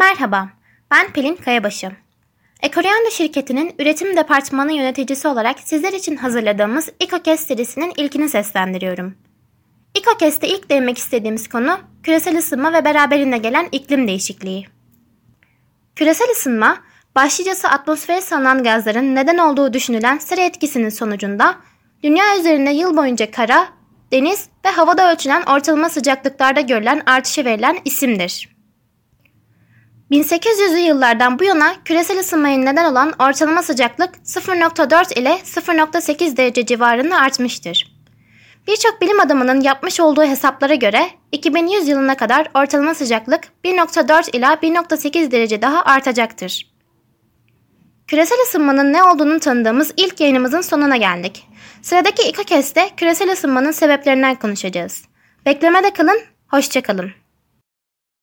Merhaba, ben Pelin Kayabaşı. Ekoryanda şirketinin üretim departmanı yöneticisi olarak sizler için hazırladığımız İKOKES serisinin ilkini seslendiriyorum. İKOKES'te ilk değinmek istediğimiz konu küresel ısınma ve beraberinde gelen iklim değişikliği. Küresel ısınma, başlıcası atmosfere salınan gazların neden olduğu düşünülen sera etkisinin sonucunda dünya üzerinde yıl boyunca kara, deniz ve havada ölçülen ortalama sıcaklıklarda görülen artışı verilen isimdir. 1800'lü yıllardan bu yana küresel ısınmaya neden olan ortalama sıcaklık 0.4 ile 0.8 derece civarında artmıştır. Birçok bilim adamının yapmış olduğu hesaplara göre 2100 yılına kadar ortalama sıcaklık 1.4 ila 1.8 derece daha artacaktır. Küresel ısınmanın ne olduğunu tanıdığımız ilk yayınımızın sonuna geldik. Sıradaki iki kez de küresel ısınmanın sebeplerinden konuşacağız. Beklemede kalın, hoşçakalın.